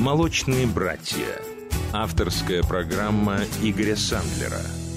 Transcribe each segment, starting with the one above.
«Молочные братья». Авторская программа Игоря Сандлера –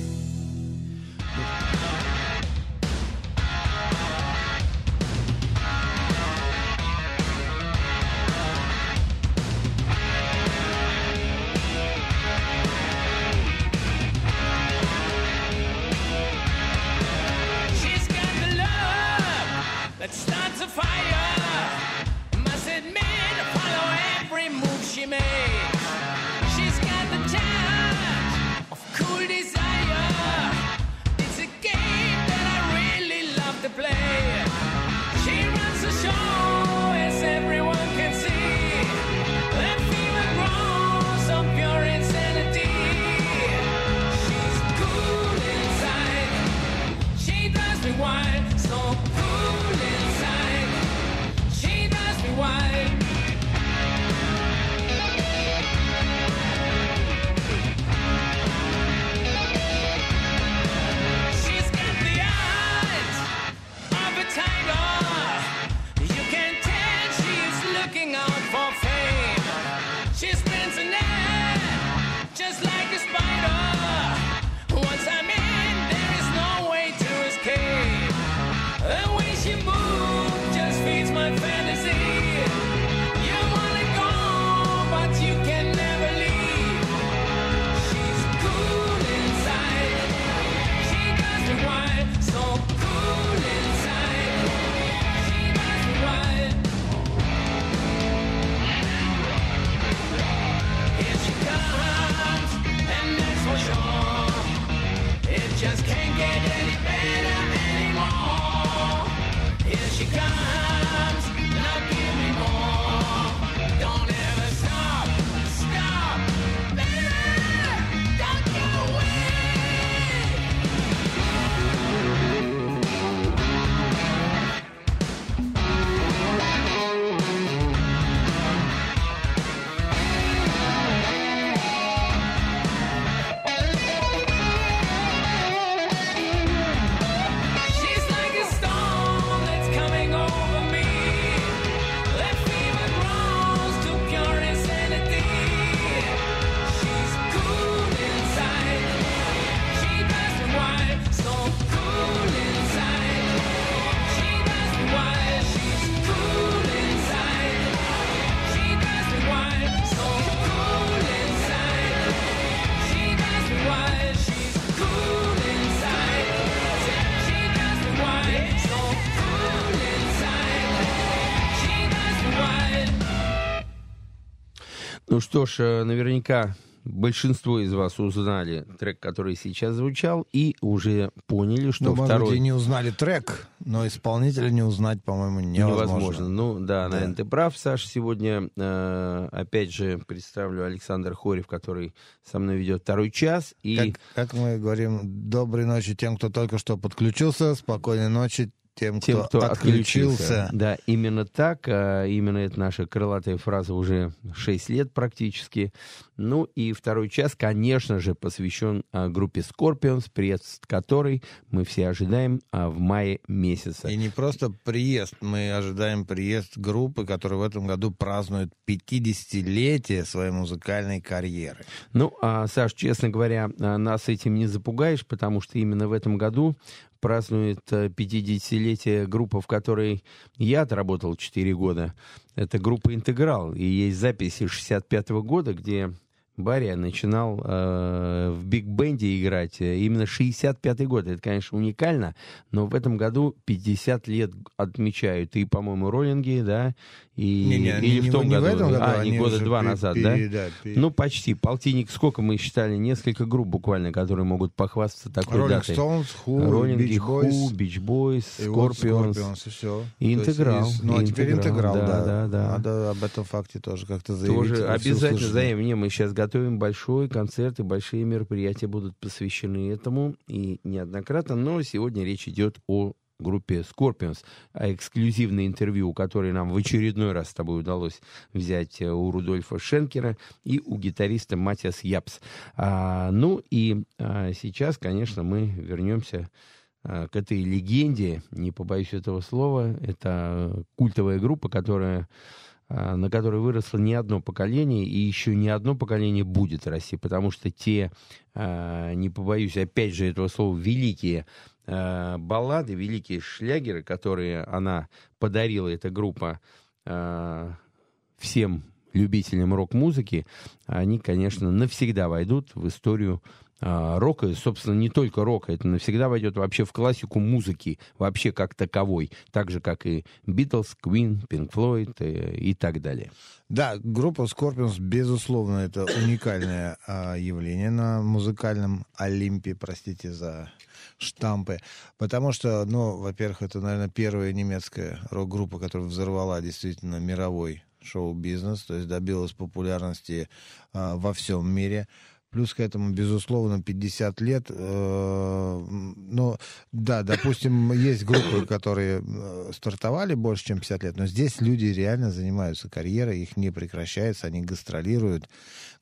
Ну что ж, э, наверняка большинство из вас узнали трек, который сейчас звучал, и уже поняли, что ну, второй... Может и не узнали трек, но исполнителя не узнать, по-моему, невозможно. Невозможно. Ну да, да. наверное, ты прав, Саша. Сегодня, э, опять же, представлю Александр Хорев, который со мной ведет второй час. И... Как, как мы говорим, доброй ночи тем, кто только что подключился, спокойной ночи тем, кто, тем, кто отключился. отключился. Да, именно так. А, именно это наша крылатая фраза уже 6 лет практически. Ну и второй час, конечно же, посвящен а, группе Scorpions, приезд которой мы все ожидаем а, в мае месяце. И не просто приезд, мы ожидаем приезд группы, которая в этом году празднует 50-летие своей музыкальной карьеры. Ну, Саш, честно говоря, нас этим не запугаешь, потому что именно в этом году празднует 50-летие группы, в которой я отработал 4 года. Это группа «Интеграл». И есть записи 65 -го года, где Барри начинал э, в биг-бенде играть именно 65-й год. Это, конечно, уникально, но в этом году 50 лет отмечают и, по-моему, роллинги, да, и, не, не, или не, в том не году. В этом году а, не года два назад, пер, да? да пер... Ну, почти. Полтинник, сколько мы считали? Несколько групп буквально, которые могут похвастаться такой Rolling датой. Stones, Who, Роллинги, Beach Boys, Who, Beach Boys, Scorpions. Scorpions и все. И интеграл. Есть, ну, а теперь интеграл, да, да, да, да. Надо об этом факте тоже как-то заявить. Тоже обязательно заявим. Не, мы сейчас готовим большой концерт, и большие мероприятия будут посвящены этому. И неоднократно, но сегодня речь идет о группе Scorpions, а эксклюзивное интервью, которое нам в очередной раз с тобой удалось взять э, у Рудольфа Шенкера и у гитариста Матиас Япс. А, ну и а, сейчас, конечно, мы вернемся а, к этой легенде, не побоюсь этого слова. Это культовая группа, которая на которой выросло не одно поколение, и еще не одно поколение будет расти, потому что те, а, не побоюсь опять же этого слова, великие а, баллады, великие шлягеры, которые она подарила, эта группа, всем любителям рок-музыки, они, конечно, навсегда войдут в историю рока, собственно, не только рока, это навсегда войдет вообще в классику музыки, вообще как таковой, так же, как и Битлз, Floyd и, э, и так далее. Да, группа Scorpions, безусловно, это уникальное а, явление на музыкальном Олимпе, простите за штампы, потому что, ну, во-первых, это, наверное, первая немецкая рок-группа, которая взорвала действительно мировой шоу-бизнес, то есть добилась популярности а, во всем мире. Плюс к этому, безусловно, 50 лет. Э, ну, да, допустим, есть группы, которые э, стартовали больше, чем 50 лет, но здесь люди реально занимаются карьерой, их не прекращается, они гастролируют,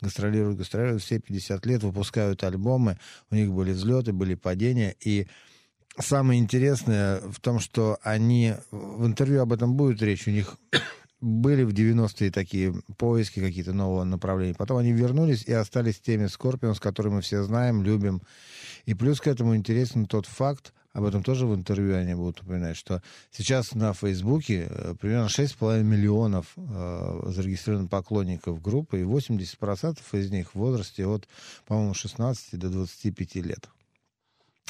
гастролируют, гастролируют все 50 лет, выпускают альбомы, у них были взлеты, были падения, и самое интересное в том, что они, в интервью об этом будет речь, у них были в 90-е такие поиски какие-то нового направления. Потом они вернулись и остались теми Скорпионс, которые мы все знаем, любим. И плюс к этому интересен тот факт, об этом тоже в интервью они будут упоминать, что сейчас на Фейсбуке э, примерно 6,5 миллионов э, зарегистрированных поклонников группы, и 80% из них в возрасте от, по-моему, 16 до 25 лет.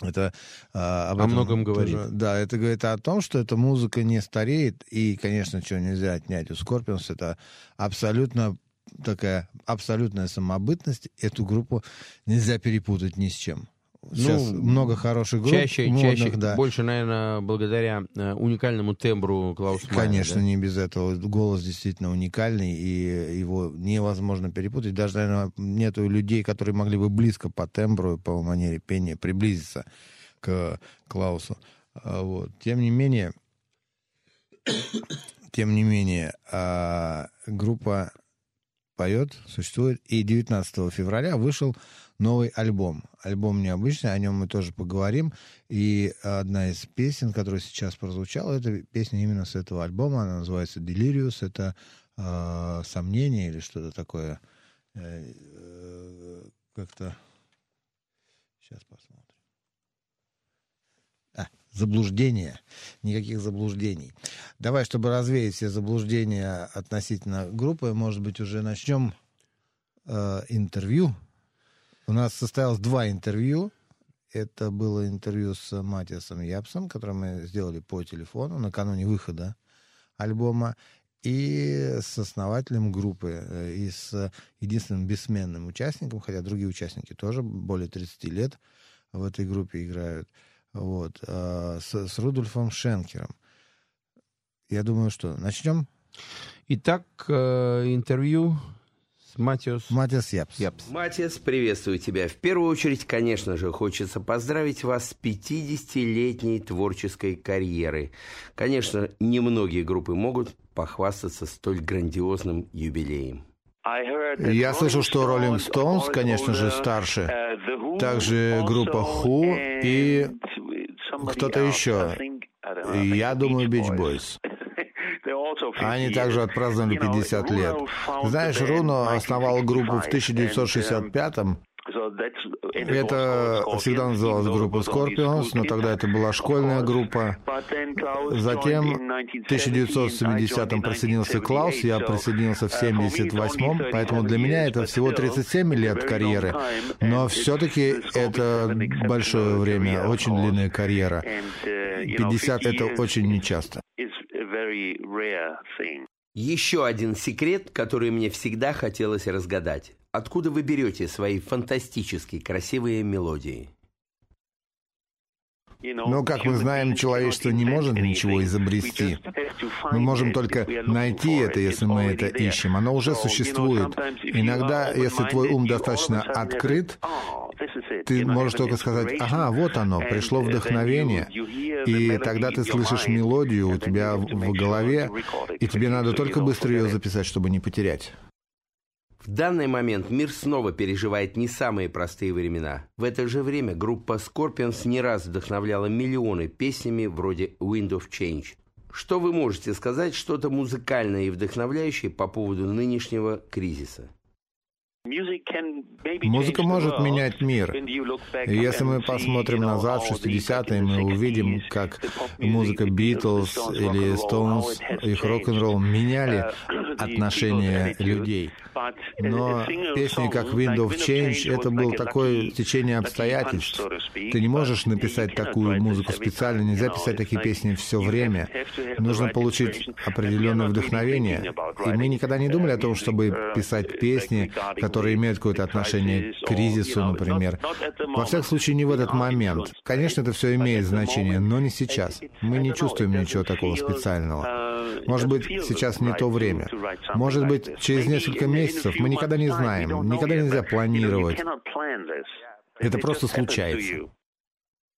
Это а, об о многом говорит. Тоже, да, это говорит о том, что эта музыка не стареет, и, конечно, чего нельзя отнять у Scorpions, это абсолютно такая абсолютная самобытность. Эту группу нельзя перепутать ни с чем. Сейчас ну, много хороших групп. Чаще, модных, чаще да. больше, наверное, благодаря э, уникальному тембру Клауса Конечно, да? не без этого. Голос действительно уникальный, и его невозможно перепутать. Даже, наверное, нету людей, которые могли бы близко по тембру, по манере пения приблизиться к Клаусу. А, вот. Тем не менее, тем не менее, а, группа поет, существует, и 19 февраля вышел новый альбом. Альбом необычный, о нем мы тоже поговорим. И одна из песен, которая сейчас прозвучала, это песня именно с этого альбома. Она называется «Delirious». Это э, «Сомнение» или что-то такое. Э, э, как-то... Сейчас посмотрим. Заблуждение. Никаких заблуждений. Давай, чтобы развеять все заблуждения относительно группы, может быть, уже начнем э, интервью у нас состоялось два интервью. Это было интервью с Матиасом Япсом, которое мы сделали по телефону накануне выхода альбома, и с основателем группы, э, и с единственным бессменным участником, хотя другие участники тоже более 30 лет в этой группе играют, вот, э, с, с Рудольфом Шенкером. Я думаю, что начнем? Итак, э, интервью Матиас. Матиас Япс. Япс. Матиас, приветствую тебя. В первую очередь, конечно же, хочется поздравить вас с 50-летней творческой карьерой. Конечно, немногие группы могут похвастаться столь грандиозным юбилеем. Я слышал, что Rolling Stones, конечно же, старше. Также группа Who и кто-то еще. Я думаю, Beach Boys. Они также отпраздновали 50 лет. Знаешь, Руно основал группу в 1965-м, это всегда называлась группа Scorpions, но тогда это была школьная группа. Затем в 1970-м присоединился Клаус, я присоединился в 78-м, поэтому для меня это всего 37 лет карьеры. Но все-таки это большое время, очень длинная карьера. 50 — это очень нечасто. Еще один секрет, который мне всегда хотелось разгадать. Откуда вы берете свои фантастически красивые мелодии? Но, как мы знаем, человечество не может ничего изобрести. Мы можем только найти это, если мы это ищем. Оно уже существует. Иногда, если твой ум достаточно открыт, ты можешь только сказать, ага, вот оно, пришло вдохновение, и тогда ты слышишь мелодию у тебя в голове, и тебе надо только быстро ее записать, чтобы не потерять. В данный момент мир снова переживает не самые простые времена. В это же время группа Scorpions не раз вдохновляла миллионы песнями вроде «Wind of Change». Что вы можете сказать, что-то музыкальное и вдохновляющее по поводу нынешнего кризиса? Музыка может менять мир. И если мы посмотрим назад в 60-е, мы увидим, как музыка Битлз или Stones, их рок-н-ролл меняли отношения людей. Но песни как Wind of Change — это было такое течение обстоятельств. Ты не можешь написать такую музыку специально, нельзя писать такие песни все время. Нужно получить определенное вдохновение. И мы никогда не думали о том, чтобы писать песни, которые имеют какое-то отношение к кризису, например. Во всяком случае, не в этот момент. Конечно, это все имеет значение, но не сейчас. Мы не чувствуем ничего такого специального. Может быть, сейчас не то время. Может быть, через несколько месяцев мы никогда не знаем, никогда нельзя планировать. Это просто случается.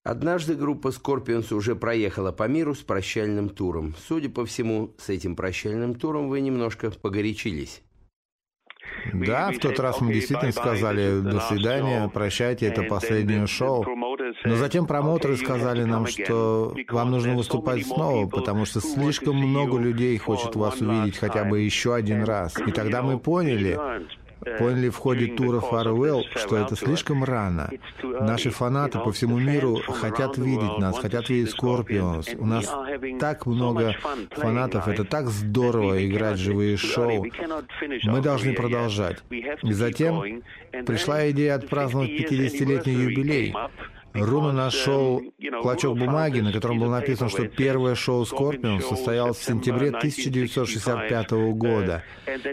Однажды группа Scorpions уже проехала по миру с прощальным туром. Судя по всему, с этим прощальным туром вы немножко погорячились. Да, в тот раз мы действительно сказали «до свидания, прощайте, это последнее шоу». Но затем промоутеры сказали нам, что вам нужно выступать снова, потому что слишком много людей хочет вас увидеть хотя бы еще один раз. И тогда мы поняли, Поняли в ходе тура Farewell, что это слишком рано. Наши фанаты по всему миру хотят видеть нас, хотят видеть Scorpions. У нас так много фанатов, это так здорово играть живые шоу. Мы должны продолжать. И затем пришла идея отпраздновать 50-летний юбилей. Руна нашел клочок бумаги, на котором было написано, что первое шоу Скорпион состоялось в сентябре 1965 года.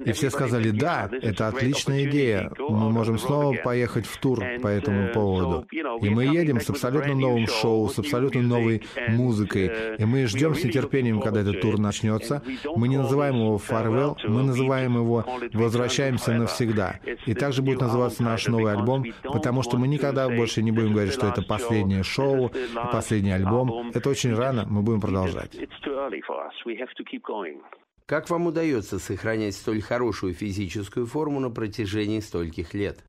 И все сказали, да, это отличная идея, мы можем снова поехать в тур по этому поводу. И мы едем с абсолютно новым шоу, с абсолютно новой музыкой. И мы ждем с нетерпением, когда этот тур начнется. Мы не называем его «Farewell», мы называем его «Возвращаемся навсегда». И также будет называться наш новый альбом, потому что мы никогда больше не будем говорить, что это последнее шоу, последний альбом. Это очень рано, мы будем продолжать. Как вам удается сохранять столь хорошую физическую форму на протяжении стольких лет?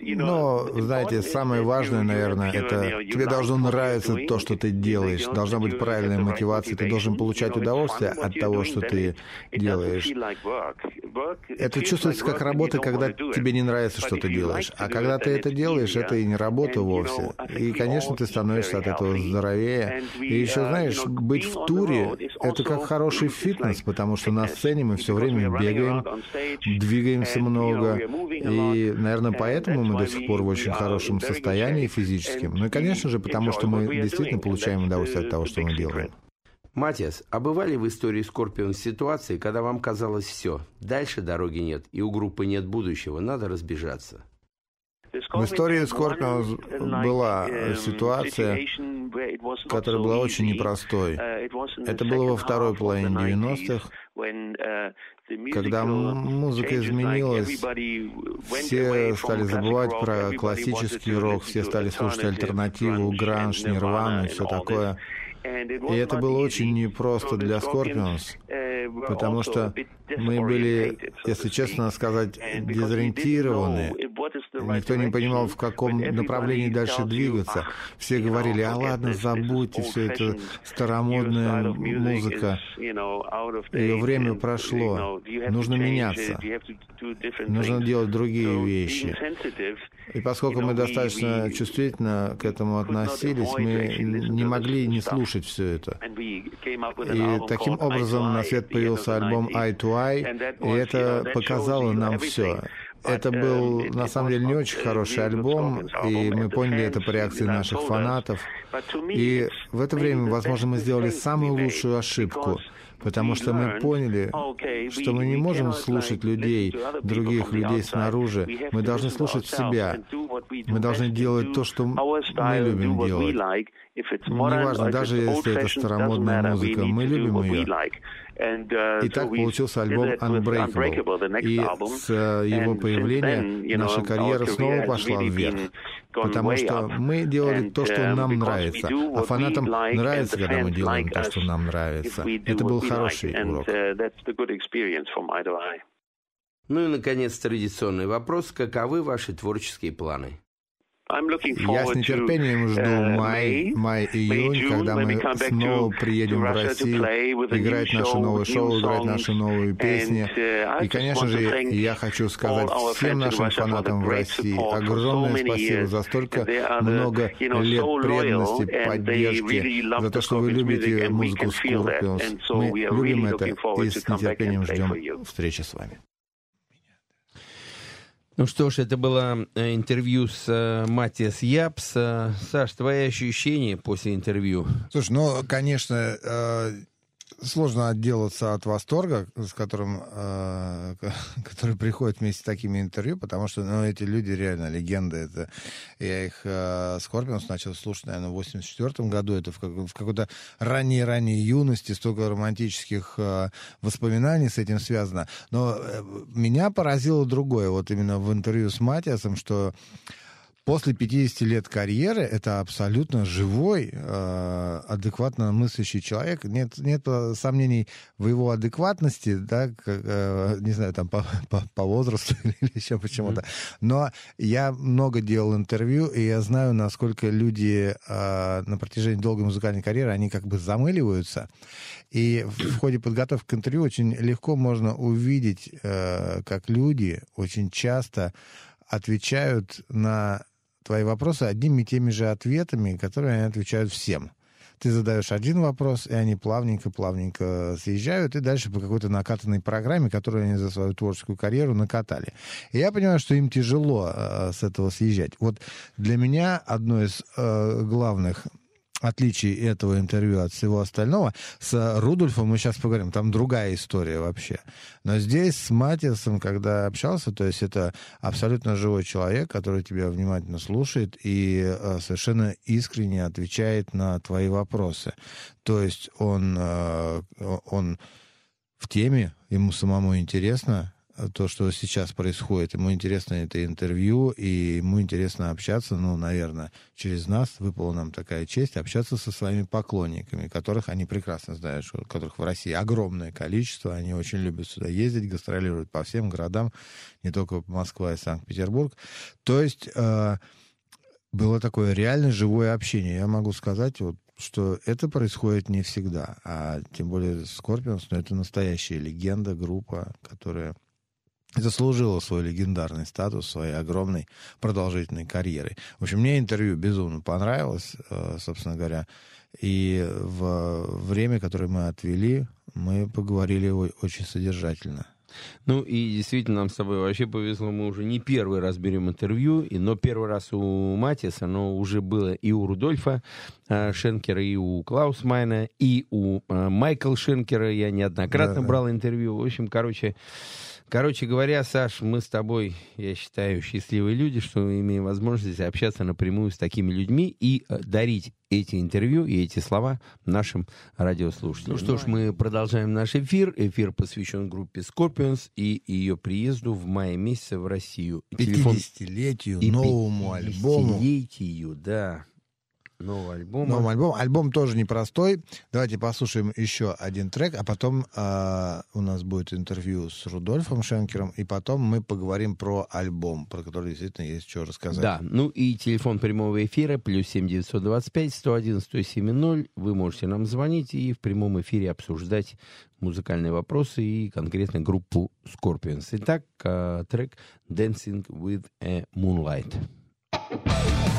Но, знаете, самое важное, наверное, это тебе должно нравиться то, что ты делаешь. Должна быть правильная мотивация. Ты должен получать удовольствие от того, что ты делаешь. Это чувствуется как работа, когда тебе не нравится, что ты делаешь. А когда ты это делаешь, это и не работа вовсе. И, конечно, ты становишься от этого здоровее. И еще, знаешь, быть в туре — это как хороший фитнес, потому что на сцене мы все время бегаем, двигаемся много. И, наверное, поэтому поэтому мы до сих пор в очень хорошем состоянии физическим. Ну и, конечно же, потому что мы действительно получаем удовольствие от того, что мы делаем. Матиас, а бывали в истории Скорпион ситуации, когда вам казалось все, дальше дороги нет, и у группы нет будущего, надо разбежаться? В истории Скорпион была ситуация, которая была очень непростой. Это было во второй половине 90-х, когда музыка изменилась, все стали забывать про классический рок, все стали слушать альтернативу, гранж, нирвану и все такое. И это было очень непросто для Scorpions, потому что мы были, если честно сказать, дезориентированы. Никто не понимал, в каком направлении дальше двигаться. Все говорили, а ладно, забудьте все это старомодная музыка. Ее время прошло. Нужно меняться. Нужно делать другие вещи. И поскольку мы достаточно чувствительно к этому относились, мы не могли не слушать все это. И таким образом на свет появился альбом «Eye to Eye», и это показало нам все. Это был, на самом деле, не очень хороший альбом, и мы поняли это по реакции наших фанатов. И в это время, возможно, мы сделали самую лучшую ошибку, потому что мы поняли, что мы не можем слушать людей, других людей снаружи. Мы должны слушать себя. Мы должны делать то, что мы любим делать. Неважно, даже если это старомодная музыка, мы любим ее. И так получился альбом Unbreakable. И с э, его появления наша карьера снова пошла вверх. Потому что мы делали то, что нам нравится. А фанатам нравится, когда мы делаем то, что нам нравится. Это был хороший урок. Ну и, наконец, традиционный вопрос. Каковы ваши творческие планы? Я с нетерпением жду uh, май, май, июнь, когда мы снова приедем в Россию, играть наше новое шоу, играть наши новые песни. Uh, И, конечно же, я хочу сказать всем нашим фанатам в России огромное спасибо за столько много лет преданности, поддержки, за то, что вы любите музыку Scorpions. Мы любим это и с нетерпением ждем встречи с вами. Ну что ж, это было э, интервью с э, Матиас Япс. Э, Саш, твои ощущения после интервью? Слушай, ну, конечно, сложно отделаться от восторга, с которым, э, который приходит вместе с такими интервью, потому что ну, эти люди реально легенды. Это, я их э, Скорпионс начал слушать, наверное, в 84 году. Это в, как, в какой-то ранней-ранней юности, столько романтических э, воспоминаний с этим связано. Но э, меня поразило другое, вот именно в интервью с Матиасом, что после 50 лет карьеры это абсолютно живой, э, адекватно мыслящий человек. Нет, нет сомнений в его адекватности, да, как, э, не знаю, там по, по, по возрасту или еще почему-то. Но я много делал интервью, и я знаю, насколько люди э, на протяжении долгой музыкальной карьеры, они как бы замыливаются. И в, в ходе подготовки к интервью очень легко можно увидеть, э, как люди очень часто отвечают на твои вопросы одними и теми же ответами, которые они отвечают всем. Ты задаешь один вопрос, и они плавненько-плавненько съезжают, и дальше по какой-то накатанной программе, которую они за свою творческую карьеру накатали. И я понимаю, что им тяжело э, с этого съезжать. Вот для меня одно из э, главных отличий этого интервью от всего остального. С Рудольфом мы сейчас поговорим, там другая история вообще. Но здесь с Матиасом, когда общался, то есть это абсолютно живой человек, который тебя внимательно слушает и э, совершенно искренне отвечает на твои вопросы. То есть он, э, он в теме, ему самому интересно, то, что сейчас происходит. Ему интересно это интервью, и ему интересно общаться, ну, наверное, через нас выпала нам такая честь общаться со своими поклонниками, которых они прекрасно знают, что, которых в России огромное количество, они очень любят сюда ездить, гастролируют по всем городам, не только Москва и Санкт-Петербург. То есть э, было такое реально живое общение. Я могу сказать, вот, что это происходит не всегда, а тем более Скорпионс, но это настоящая легенда, группа, которая заслужила свой легендарный статус своей огромной продолжительной карьерой. В общем, мне интервью безумно понравилось, э, собственно говоря. И в время, которое мы отвели, мы поговорили очень содержательно. Ну и действительно нам с тобой вообще повезло, мы уже не первый раз берем интервью, и, но первый раз у Маттиаса, но уже было и у Рудольфа э, Шенкера, и у Клауса Майне, и у э, Майкла Шенкера я неоднократно да, брал интервью. В общем, короче, Короче говоря, Саш, мы с тобой, я считаю, счастливые люди, что имеем возможность общаться напрямую с такими людьми и э, дарить эти интервью и эти слова нашим радиослушателям. Ну что ж, мы продолжаем наш эфир. Эфир посвящен группе Scorpions и ее приезду в мае месяце в Россию. 50-летию, новому альбому. 50-летию, да нового альбома. Новый альбом. Альбом тоже непростой. Давайте послушаем еще один трек, а потом э, у нас будет интервью с Рудольфом Шенкером, и потом мы поговорим про альбом, про который действительно есть что рассказать. Да, ну и телефон прямого эфира плюс семь девятьсот двадцать пять сто один сто семь ноль. Вы можете нам звонить и в прямом эфире обсуждать музыкальные вопросы и конкретно группу Scorpions. Итак, э, трек «Dancing with a Moonlight». The cabin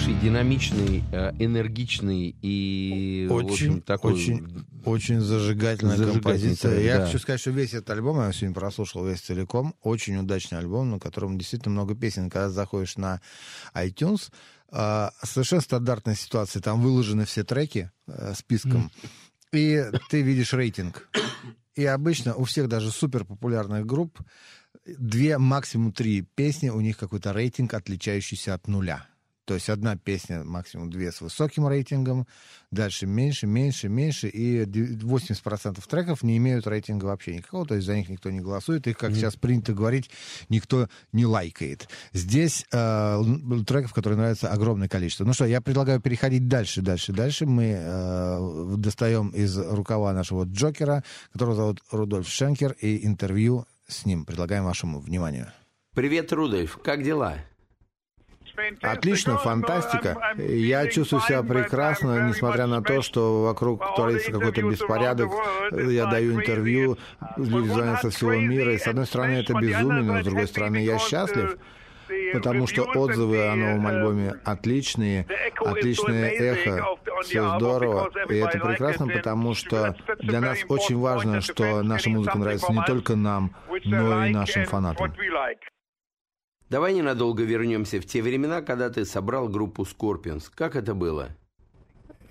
Хороший, динамичный, э, энергичный и очень, общем, такой... очень, очень зажигательная, Зажигательный композиция. трек, Я да. хочу сказать, что весь этот альбом, я сегодня прослушал весь целиком, очень удачный альбом, на котором действительно много песен. Когда заходишь на iTunes, а, совершенно стандартная ситуация, там выложены все треки э, списком, и ты видишь рейтинг. И обычно у всех даже супер популярных групп две, максимум три песни, у них какой-то рейтинг, отличающийся от нуля. То есть одна песня, максимум две с высоким рейтингом, дальше меньше, меньше, меньше, и 80% треков не имеют рейтинга вообще никакого, то есть за них никто не голосует, их, как сейчас принято говорить, никто не лайкает. Здесь э, треков, которые нравятся, огромное количество. Ну что, я предлагаю переходить дальше, дальше, дальше. Мы э, достаем из рукава нашего Джокера, которого зовут Рудольф Шенкер, и интервью с ним предлагаем вашему вниманию. Привет, Рудольф, как дела? Отлично, фантастика. Я чувствую себя прекрасно, несмотря на то, что вокруг творится какой-то беспорядок. Я даю интервью, люди звонят со всего мира, и с одной стороны это безумие, но с другой стороны я счастлив, потому что отзывы о новом альбоме отличные, отличное эхо, все здорово, и это прекрасно, потому что для нас очень важно, что наша музыка нравится не только нам, но и нашим фанатам. Давай ненадолго вернемся в те времена, когда ты собрал группу Scorpions. Как это было?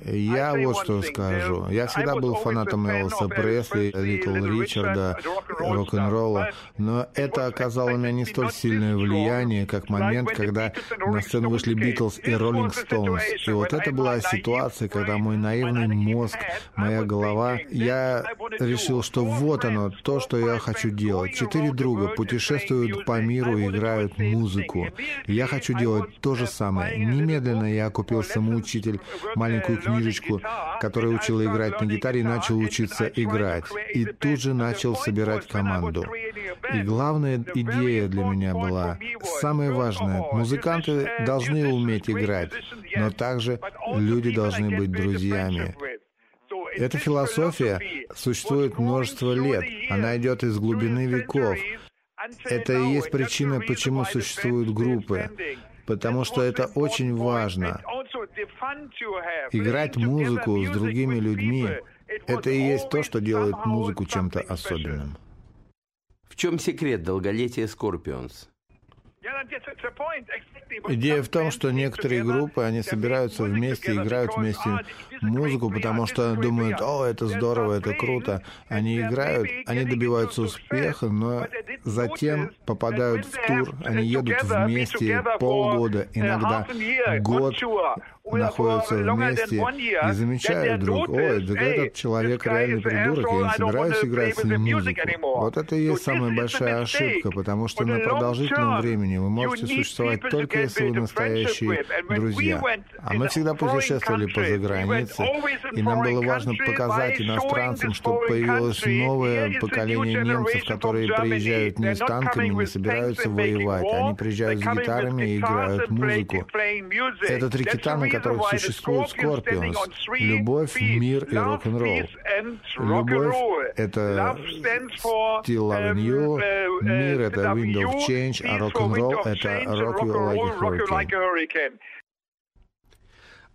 Я вот что скажу. Я всегда был фанатом Элвиса Пресли, Литл Ричарда, рок-н-ролла, но это оказало на меня не столь сильное влияние, как момент, когда на сцену вышли Битлз и Роллинг Стоунс. И вот это была ситуация, когда мой наивный мозг, моя голова, я решил, что вот оно, то, что я хочу делать. Четыре друга путешествуют по миру и играют музыку. Я хочу делать то же самое. Немедленно я купил самоучитель, маленькую книжечку, которая учила играть на гитаре, и начал учиться играть. И тут же начал собирать команду. И главная идея для меня была, самое важное, музыканты должны уметь играть, но также люди должны быть друзьями. Эта философия существует множество лет, она идет из глубины веков. Это и есть причина, почему существуют группы. Потому что это очень важно. Играть музыку с другими людьми — это и есть то, что делает музыку чем-то особенным. В чем секрет долголетия Scorpions? Идея в том, что некоторые группы, они собираются вместе, играют вместе музыку, потому что думают, о, это здорово, это круто. Они играют, они добиваются успеха, но затем попадают в тур, они едут вместе полгода, иногда год находятся вместе и замечают вдруг, ой, да этот человек реальный придурок, я не собираюсь играть с ним музыку. Вот это и есть самая большая ошибка, потому что на продолжительном времени вы можете существовать только если вы настоящие друзья. А мы всегда путешествовали по загранице, и нам было важно показать иностранцам, что появилось новое поколение немцев, которые приезжают не с танками, не собираются воевать, они приезжают с гитарами и играют музыку. Это три кита, на которых существует Скорпионс. Любовь, мир и рок-н-ролл. Любовь — это Still Loving You, мир — это Wind of Change, а рок-н-ролл — это Rock You Like a Hurricane.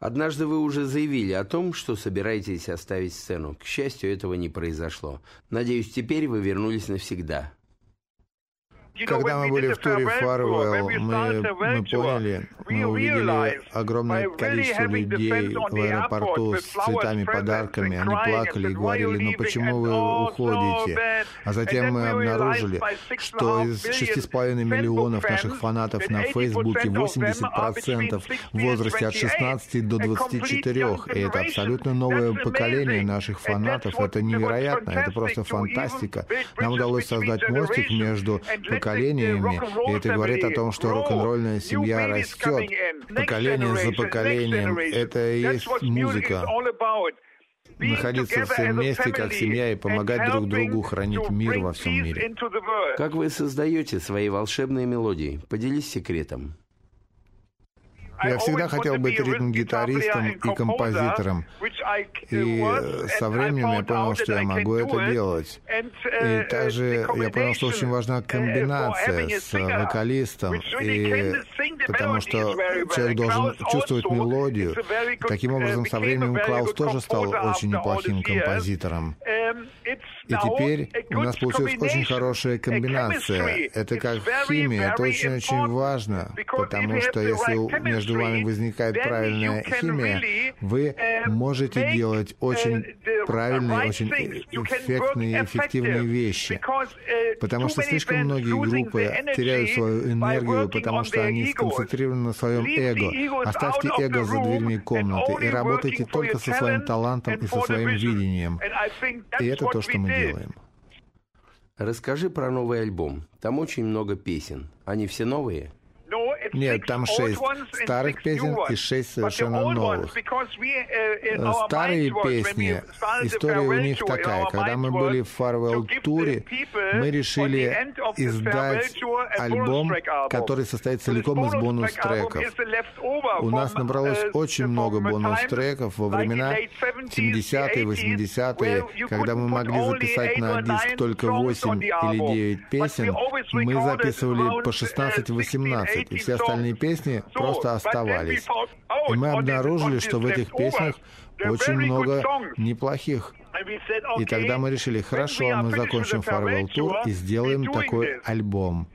Однажды вы уже заявили о том, что собираетесь оставить сцену. К счастью, этого не произошло. Надеюсь, теперь вы вернулись навсегда. Когда мы были в туре Фарвелл, мы, мы поняли, мы увидели огромное количество людей в аэропорту с цветами, подарками. Они плакали и говорили, ну почему вы уходите? А затем мы обнаружили, что из 6,5 миллионов наших фанатов на Фейсбуке 80% в возрасте от 16 до 24. И это абсолютно новое поколение наших фанатов. Это невероятно, это просто фантастика. Нам удалось создать мостик между поколениями, и это говорит о том, что рок-н-ролльная семья растет поколение за поколением. Это и есть музыка. Находиться все вместе как семья и помогать друг другу хранить мир во всем мире. Как вы создаете свои волшебные мелодии? Поделись секретом. Я всегда хотел быть ритм-гитаристом и композитором. И со временем я понял, что я могу это делать. И также я понял, что очень важна комбинация с вокалистом. И потому что человек должен чувствовать мелодию. Таким uh, образом, со временем Клаус тоже стал очень неплохим композитором. Um, И теперь у нас получилась очень хорошая комбинация. Это как химия, это очень-очень важно, потому что если между вами возникает правильная химия, вы um, можете делать очень uh, правильные, очень эффектные, эффективные вещи. uh, Потому что слишком многие группы теряют свою энергию, потому что они сконцентрированы на своем эго. Оставьте эго за дверьми комнаты и работайте только со своим талантом и со своим видением. И это то, что мы делаем. Расскажи про новый альбом. Там очень много песен. Они все новые? Нет, там шесть старых песен и шесть совершенно новых. Э, Старые песни, история у них такая. Когда мы были в Farewell туре, мы решили издать альбом, который состоит целиком из бонус-треков. У нас набралось очень много бонус-треков во времена 70-е, 80-е, когда мы могли записать на диск только 8 или 9 песен, мы записывали по 16-18, и все остальные песни просто оставались. И мы обнаружили, что в этих песнях очень много неплохих. И тогда мы решили, хорошо, мы закончим Farewell Tour и сделаем такой альбом.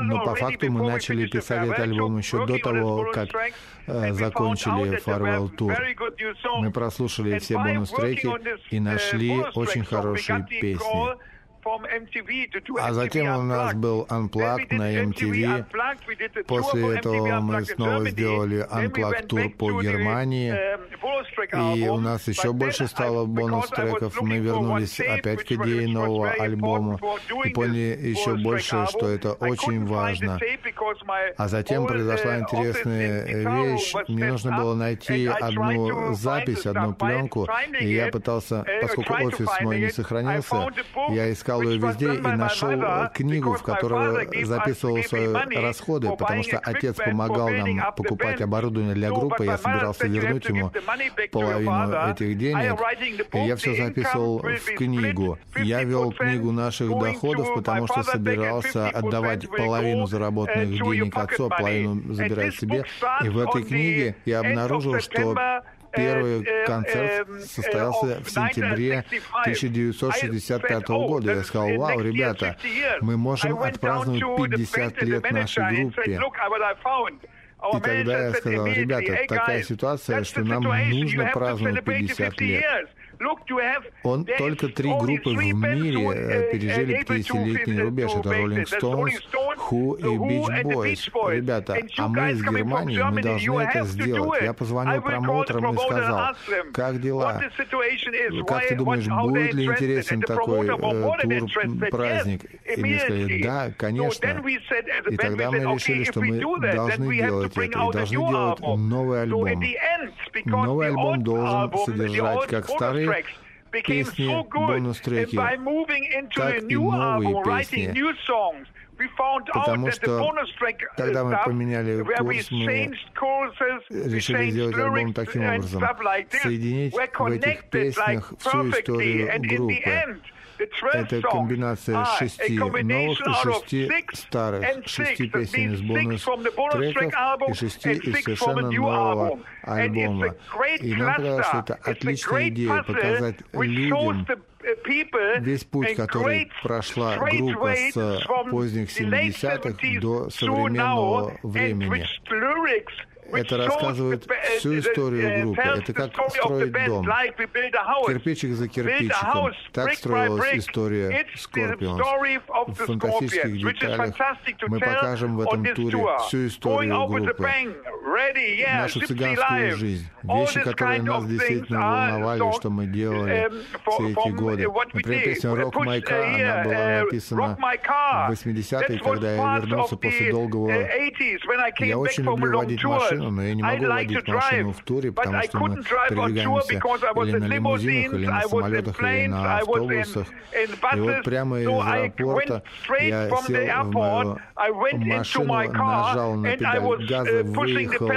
Но по факту мы начали писать этот альбом еще до того, как э, закончили Farewell Tour. Мы прослушали все бонус-треки и нашли очень хорошие песни. А затем у нас был Unplugged на MTV. После этого мы снова сделали Unplugged тур по Германии. И у нас еще больше стало бонус-треков. Мы вернулись опять к идее нового альбома и поняли еще больше, что это очень важно. А затем произошла интересная вещь. Мне нужно было найти одну запись, одну пленку, и я пытался, поскольку офис мой не сохранился, я искал ее везде и нашел книгу, в которой записывал свои расходы, потому что отец помогал нам покупать оборудование для группы, я собирался вернуть ему половину этих денег, и я все записывал в книгу. Я вел книгу наших доходов, потому что собирался отдавать половину заработанных денег отцу, а половину забирать себе. И в этой книге я обнаружил, что Первый концерт состоялся в сентябре 1965 года. Я сказал, вау, ребята, мы можем отпраздновать 50 лет нашей группе. И тогда я сказал, ребята, такая ситуация, что нам нужно праздновать 50 лет. Он только три группы в мире э, пережили 50-летний рубеж. Это Rolling Stones, Who и Beach Boys. Ребята, а мы из Германии, мы должны это сделать. Я позвонил промоутерам и сказал, как дела? Как ты думаешь, будет ли интересен такой э, тур, праздник? И мне сказали, да, конечно. И тогда мы решили, что мы должны делать это, и должны делать новый альбом. Новый альбом должен содержать как старые песни, бонус-треки, так и новые песни. Потому что, когда мы поменяли курс, мы решили сделать альбом таким образом. Соединить в этих песнях всю историю группы. Это комбинация шести новых и шести старых, шести песен из бонус-треков и шести из совершенно нового альбома. И нам казалось, что это отличная идея показать людям весь путь, который прошла группа с поздних 70-х до современного времени. Это рассказывает всю историю группы. Это как строить дом. Кирпичик за кирпичиком. Так строилась история Scorpions. В фантастических деталях мы покажем в этом туре всю историю группы. Нашу цыганскую жизнь. Вещи, которые нас действительно волновали, что мы делали все эти годы. Например, песня «Rock My Car», она была написана в 80-е, когда я вернулся после долгого... Я очень люблю водить машину, машину, но я не могу водить машину в туре, потому что мы передвигаемся или на лимузинах, или на самолетах, или на автобусах. И вот прямо из аэропорта я сел в мою машину, нажал на педаль газа, выехал на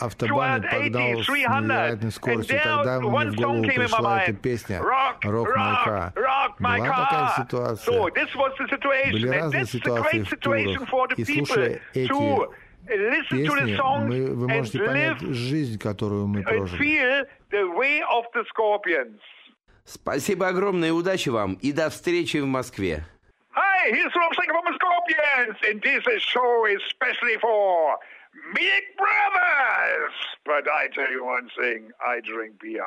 автобан и погнал с невероятной скоростью. Тогда мне в голову пришла эта песня «Rock My Car». my Была такая ситуация. Были разные ситуации в турах. И слушая эти to listen to the Песни, мы, вы and можете live понять жизнь, которую мы прожили. feel the way of the scorpions. Спасибо огромное, удачи вам и до встречи в Москве. Hi, here's Rob Singer from the Scorpions, and this is show is especially for Big Brothers. But I tell you one thing, I drink beer.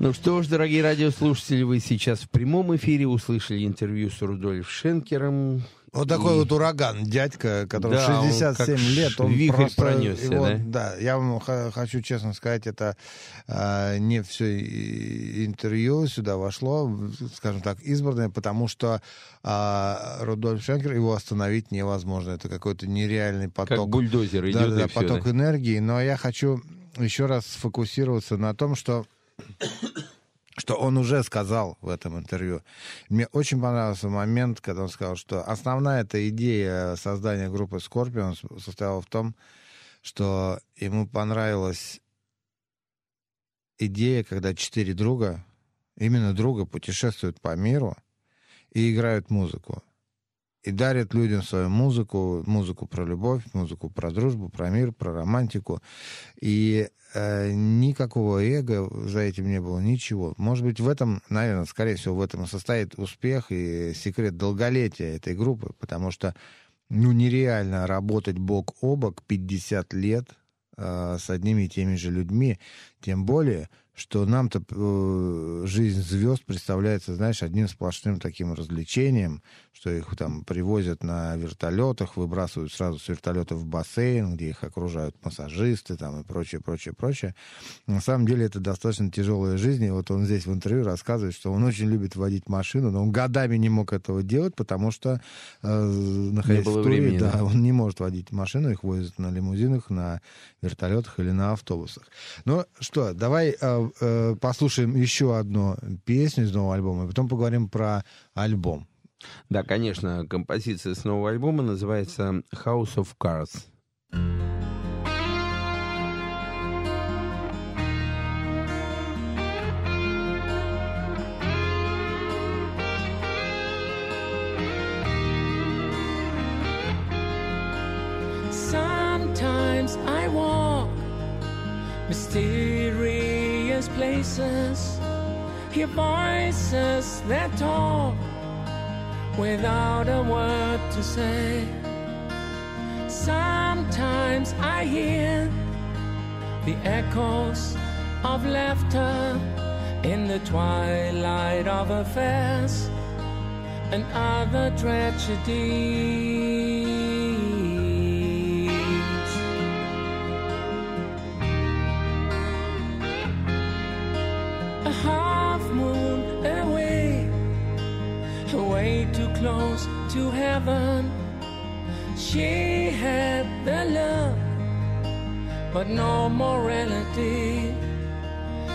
Ну что ж, дорогие радиослушатели, вы сейчас в прямом эфире услышали интервью с Рудольф Шенкером. Вот такой вот ураган, дядька, который Да, он 67 как лет, он вихрь просто... пронесся, его- да? да, я вам хочу честно сказать, это а, не все интервью сюда вошло, скажем так, избранное, потому что а, Рудольф Шенкер, его остановить невозможно. Это какой-то нереальный поток. Как бульдозер идет да, да, да, поток да. энергии. Но я хочу еще раз сфокусироваться на том, что что он уже сказал в этом интервью. Мне очень понравился момент, когда он сказал, что основная эта идея создания группы Scorpions состояла в том, что ему понравилась идея, когда четыре друга, именно друга, путешествуют по миру и играют музыку. И дарят людям свою музыку, музыку про любовь, музыку про дружбу, про мир, про романтику. И э, никакого эго за этим не было, ничего. Может быть, в этом, наверное, скорее всего, в этом и состоит успех и секрет долголетия этой группы, потому что ну, нереально работать бок о бок 50 лет э, с одними и теми же людьми, тем более, что нам-то э, жизнь звезд представляется, знаешь, одним сплошным таким развлечением, что их там привозят на вертолетах, выбрасывают сразу с вертолета в бассейн, где их окружают массажисты там и прочее, прочее, прочее. На самом деле это достаточно тяжелая жизнь, и вот он здесь в интервью рассказывает, что он очень любит водить машину, но он годами не мог этого делать, потому что, э, находясь в туре, времени, да, да. он не может водить машину, их возят на лимузинах, на вертолетах или на автобусах. Ну что, давай э, э, послушаем еще одну песню из нового альбома, и потом поговорим про альбом. Да, конечно, композиция с нового альбома называется House of Cards. Sometimes I walk mysterious places, hear voices that talk without a word to say. Sometimes I hear the echoes of laughter in the twilight of affairs and other tragedies. Close to heaven. She had the love, but no morality.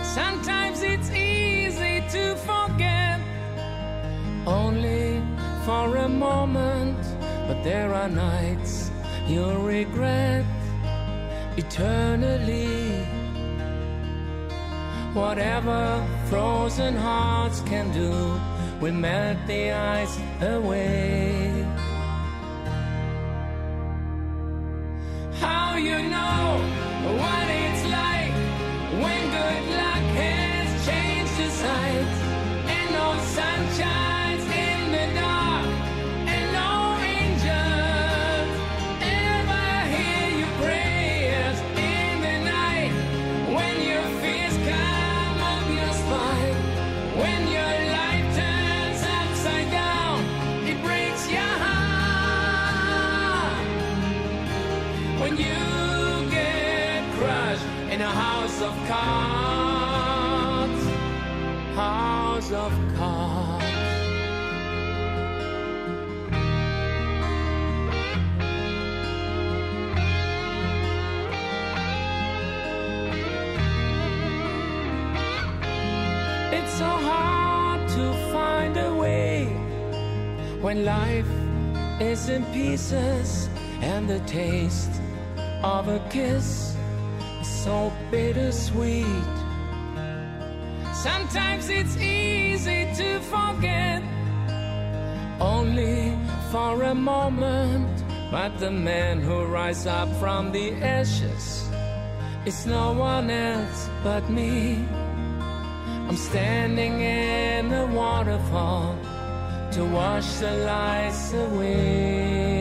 Sometimes it's easy to forget only for a moment, but there are nights you'll regret eternally. Whatever frozen hearts can do will melt the ice away. When life is in pieces and the taste of a kiss is so bittersweet. Sometimes it's easy to forget only for a moment. But the man who rises up from the ashes is no one else but me. I'm standing in a waterfall to wash the lies away.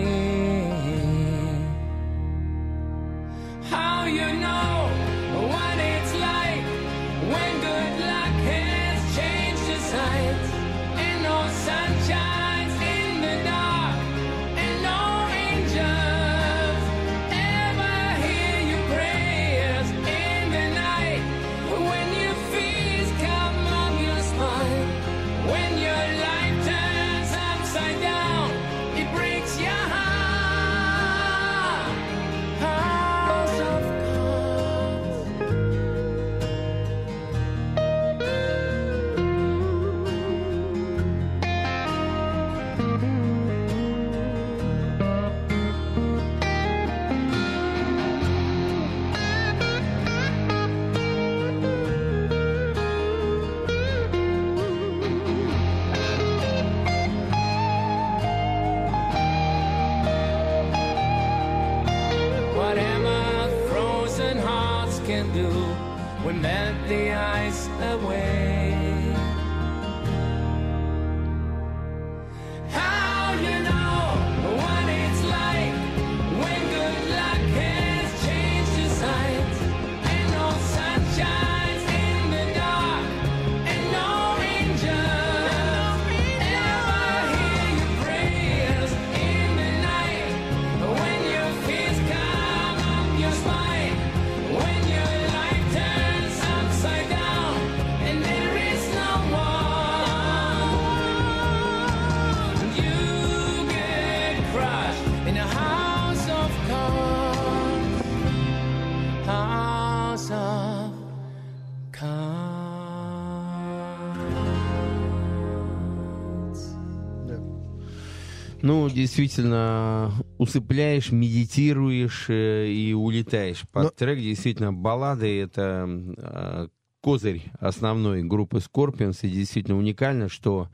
Ну, действительно, усыпляешь, медитируешь э, и улетаешь. Под Но- трек действительно баллады — это э, козырь основной группы Scorpions. И действительно уникально, что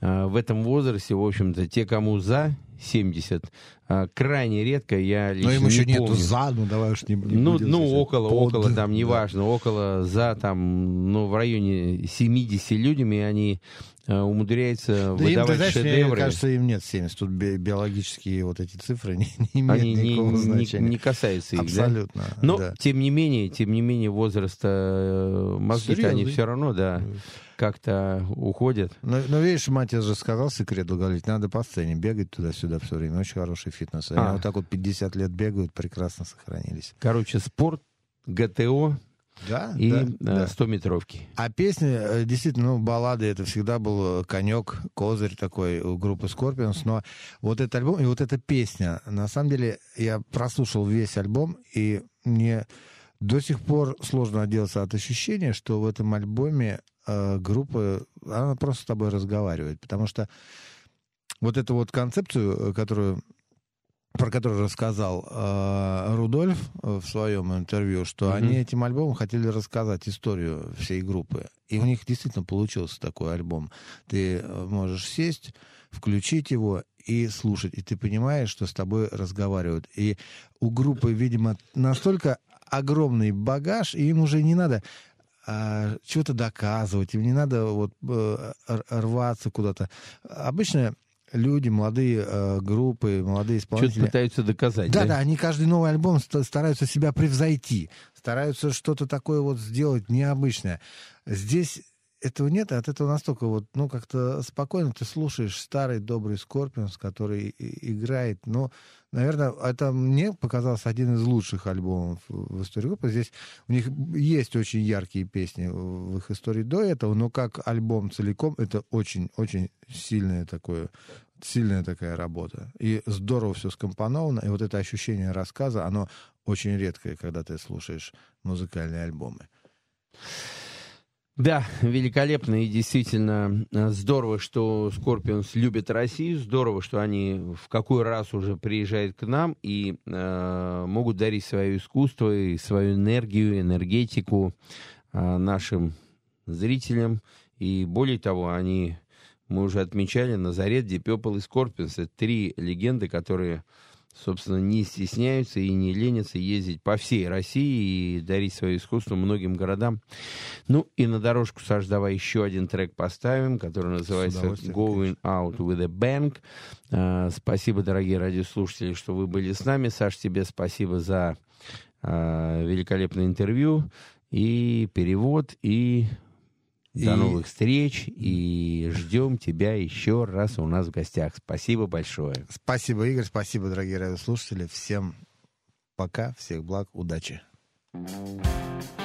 э, в этом возрасте, в общем-то, те, кому за 70, э, крайне редко, я лично Но им еще не нету помню. за, ну давай уж не, не Ну, будем ну около, под, около, там, да. неважно, около, за, там, ну, в районе 70 людьми они э, умудряются Да им, ты выдавать знаешь, мне шедевры. кажется, им нет 70. Тут би- биологические вот эти цифры не, не имеют они никакого не- значения. не касаются их, да? Абсолютно. Но, да. тем не менее, тем не менее, возраста э, мозги-то они все равно, да, как-то уходят. Но, но видишь, Матиас же сказал секрет долголетия. Надо по сцене бегать туда-сюда все время. Очень хороший фитнес. Они А. вот так вот 50 лет бегают, прекрасно сохранились. Короче, спорт, ГТО Да, и да, э, да. 100-метровки. А песни, э, действительно, ну, баллады, это всегда был э, конек, козырь такой у группы Scorpions, но вот этот альбом и вот эта песня, на самом деле, я прослушал весь альбом, и мне до сих пор сложно отделаться от ощущения, что в этом альбоме э, группа, она просто с тобой разговаривает, потому что вот эту вот концепцию, которую про которую рассказал э, Рудольф э, в своем интервью, что Мгм. они этим альбомом хотели рассказать историю всей группы. И у них действительно получился такой альбом. Ты э, можешь сесть, включить его и слушать, и ты понимаешь, что с тобой разговаривают. И у группы, видимо, настолько огромный багаж, и им уже не надо а, чего-то доказывать, им не надо вот рваться куда-то. Обычно люди, молодые э, группы, молодые Что-то исполнители... пытаются доказать, Да, да? да, они каждый новый альбом ста- стараются себя превзойти, стараются что-то такое вот сделать необычное. Здесь этого нет, и от этого настолько вот, ну, как-то спокойно ты слушаешь старый добрый Скорпионс, который играет, ну, наверное, это мне показался один из лучших альбомов в истории группы. Здесь у них есть очень яркие песни в их истории до этого, но как альбом целиком это очень-очень сильное такое сильная такая работа. И здорово все скомпоновано. И вот это ощущение рассказа, оно очень редкое, когда ты слушаешь музыкальные альбомы. Да, великолепно и действительно э, здорово, что Scorpions любят Россию, здорово, что они в какой раз уже приезжают к нам и э, могут дарить свое искусство и свою энергию, энергетику э, нашим зрителям. И более того, они мы уже отмечали, Nazareth, Deep Purple и Скорпионс. Это три легенды, которые, собственно, не стесняются и не ленятся ездить по всей России и дарить свое искусство многим городам. Ну и на дорожку, Саш, давай еще один трек поставим, который называется Going Out with a Bang. А, спасибо, дорогие радиослушатели, что вы были с нами. Саш, тебе спасибо за а, великолепное интервью и перевод, и до И- новых встреч, и ждем тебя еще раз у нас в гостях. Спасибо большое. Спасибо, Игорь, спасибо, дорогие радиослушатели. Всем пока, всех благ, удачи. Thank